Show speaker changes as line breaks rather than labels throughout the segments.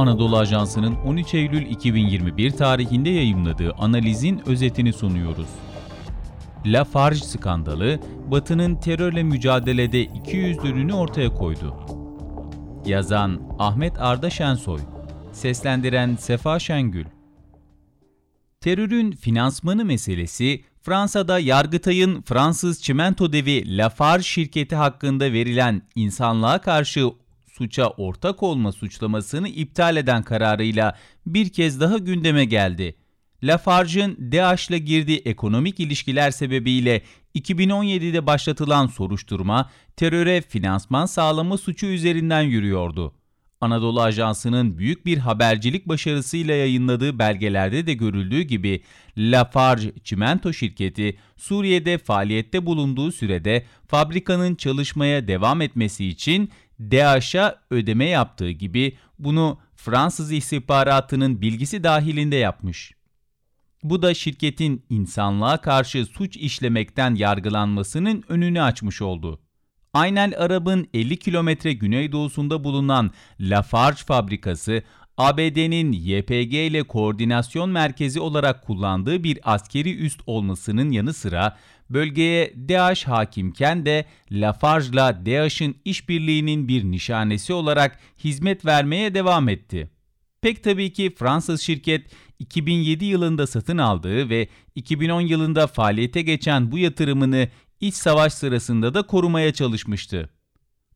Anadolu Ajansı'nın 13 Eylül 2021 tarihinde yayımladığı analizin özetini sunuyoruz. Lafarge skandalı, Batı'nın terörle mücadelede iki yüzlülüğünü ortaya koydu. Yazan Ahmet Arda Şensoy, seslendiren Sefa Şengül. Terörün finansmanı meselesi, Fransa'da Yargıtay'ın Fransız çimento devi Lafarge şirketi hakkında verilen insanlığa karşı suça ortak olma suçlamasını iptal eden kararıyla bir kez daha gündeme geldi. Lafarge'ın DAEŞ'la girdiği ekonomik ilişkiler sebebiyle 2017'de başlatılan soruşturma teröre finansman sağlama suçu üzerinden yürüyordu. Anadolu Ajansı'nın büyük bir habercilik başarısıyla yayınladığı belgelerde de görüldüğü gibi Lafarge Çimento şirketi Suriye'de faaliyette bulunduğu sürede fabrikanın çalışmaya devam etmesi için DAEŞ'a ödeme yaptığı gibi bunu Fransız istihbaratının bilgisi dahilinde yapmış. Bu da şirketin insanlığa karşı suç işlemekten yargılanmasının önünü açmış oldu. Aynel Arab'ın 50 kilometre güneydoğusunda bulunan Lafarge fabrikası, ABD'nin YPG ile koordinasyon merkezi olarak kullandığı bir askeri üst olmasının yanı sıra bölgeye DAEŞ hakimken de Lafarge'la DAEŞ'in işbirliğinin bir nişanesi olarak hizmet vermeye devam etti. Pek tabii ki Fransız şirket 2007 yılında satın aldığı ve 2010 yılında faaliyete geçen bu yatırımını iç savaş sırasında da korumaya çalışmıştı.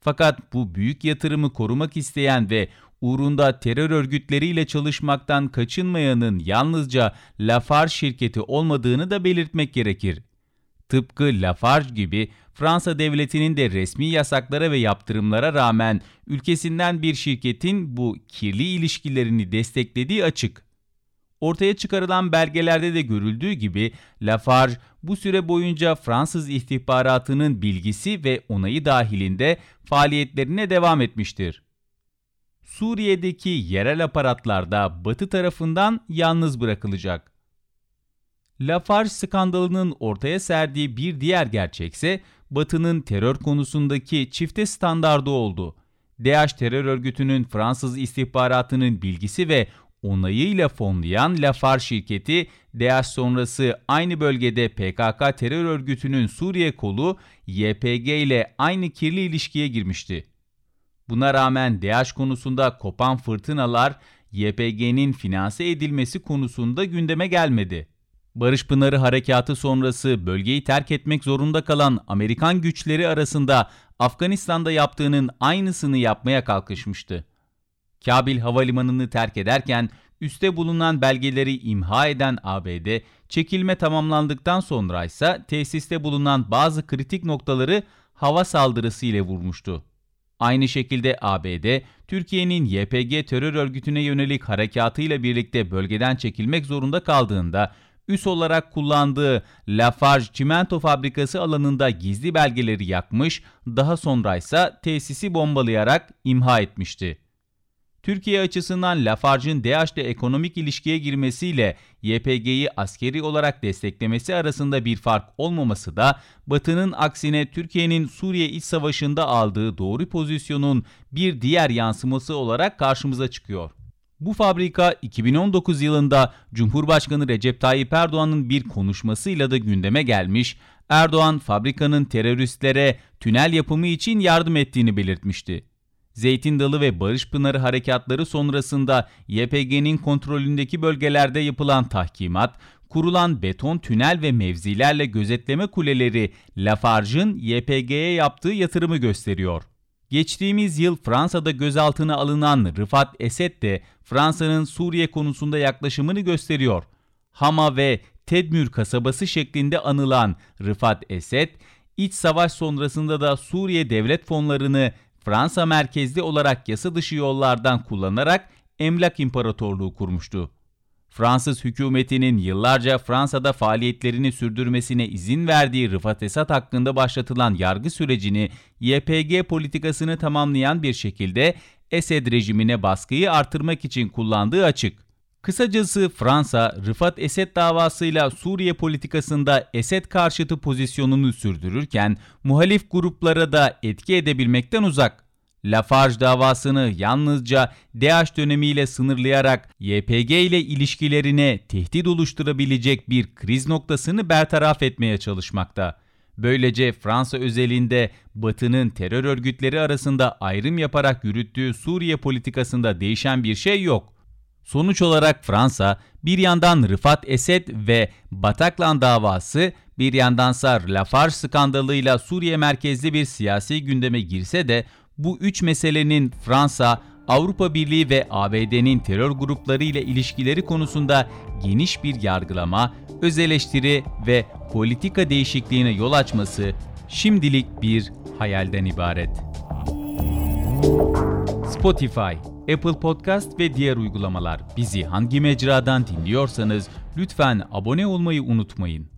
Fakat bu büyük yatırımı korumak isteyen ve uğrunda terör örgütleriyle çalışmaktan kaçınmayanın yalnızca Lafarge şirketi olmadığını da belirtmek gerekir. Tıpkı Lafarge gibi Fransa devletinin de resmi yasaklara ve yaptırımlara rağmen ülkesinden bir şirketin bu kirli ilişkilerini desteklediği açık. Ortaya çıkarılan belgelerde de görüldüğü gibi Lafarge bu süre boyunca Fransız istihbaratının bilgisi ve onayı dahilinde faaliyetlerine devam etmiştir. Suriye'deki yerel aparatlarda Batı tarafından yalnız bırakılacak. Lafarge skandalının ortaya serdiği bir diğer gerçekse Batı'nın terör konusundaki çifte standardı oldu. DAEŞ terör örgütünün Fransız istihbaratının bilgisi ve onayıyla fonlayan Lafarge şirketi, DAEŞ sonrası aynı bölgede PKK terör örgütünün Suriye kolu YPG ile aynı kirli ilişkiye girmişti. Buna rağmen DAEŞ konusunda kopan fırtınalar YPG'nin finanse edilmesi konusunda gündeme gelmedi. Barış Pınarı harekatı sonrası bölgeyi terk etmek zorunda kalan Amerikan güçleri arasında Afganistan'da yaptığının aynısını yapmaya kalkışmıştı. Kabil havalimanını terk ederken üste bulunan belgeleri imha eden ABD, çekilme tamamlandıktan sonra ise tesiste bulunan bazı kritik noktaları hava saldırısı ile vurmuştu. Aynı şekilde ABD, Türkiye'nin YPG terör örgütüne yönelik harekatıyla birlikte bölgeden çekilmek zorunda kaldığında üs olarak kullandığı Lafarge çimento fabrikası alanında gizli belgeleri yakmış, daha sonra ise tesisi bombalayarak imha etmişti. Türkiye açısından Lafarge'ın DAEŞ'le ekonomik ilişkiye girmesiyle YPG'yi askeri olarak desteklemesi arasında bir fark olmaması da Batı'nın aksine Türkiye'nin Suriye iç savaşında aldığı doğru pozisyonun bir diğer yansıması olarak karşımıza çıkıyor. Bu fabrika 2019 yılında Cumhurbaşkanı Recep Tayyip Erdoğan'ın bir konuşmasıyla da gündeme gelmiş, Erdoğan fabrikanın teröristlere tünel yapımı için yardım ettiğini belirtmişti. Zeytin Dalı ve Barış Pınarı harekatları sonrasında YPG'nin kontrolündeki bölgelerde yapılan tahkimat, kurulan beton tünel ve mevzilerle gözetleme kuleleri Lafarge'ın YPG'ye yaptığı yatırımı gösteriyor. Geçtiğimiz yıl Fransa'da gözaltına alınan Rıfat Esed de Fransa'nın Suriye konusunda yaklaşımını gösteriyor. Hama ve Tedmür kasabası şeklinde anılan Rıfat Esed, iç savaş sonrasında da Suriye devlet fonlarını Fransa merkezli olarak yasa dışı yollardan kullanarak emlak imparatorluğu kurmuştu. Fransız hükümetinin yıllarca Fransa'da faaliyetlerini sürdürmesine izin verdiği Rıfat Esad hakkında başlatılan yargı sürecini YPG politikasını tamamlayan bir şekilde Esed rejimine baskıyı artırmak için kullandığı açık. Kısacası Fransa, Rıfat Esed davasıyla Suriye politikasında Esed karşıtı pozisyonunu sürdürürken muhalif gruplara da etki edebilmekten uzak. Lafarge davasını yalnızca DH dönemiyle sınırlayarak YPG ile ilişkilerine tehdit oluşturabilecek bir kriz noktasını bertaraf etmeye çalışmakta. Böylece Fransa özelinde Batı'nın terör örgütleri arasında ayrım yaparak yürüttüğü Suriye politikasında değişen bir şey yok. Sonuç olarak Fransa bir yandan Rıfat Esed ve Bataklan davası bir yandansa Lafarge skandalıyla Suriye merkezli bir siyasi gündeme girse de bu üç meselenin Fransa, Avrupa Birliği ve ABD'nin terör grupları ile ilişkileri konusunda geniş bir yargılama, öz eleştiri ve politika değişikliğine yol açması şimdilik bir hayalden ibaret. Spotify, Apple Podcast ve diğer uygulamalar bizi hangi mecradan dinliyorsanız lütfen abone olmayı unutmayın.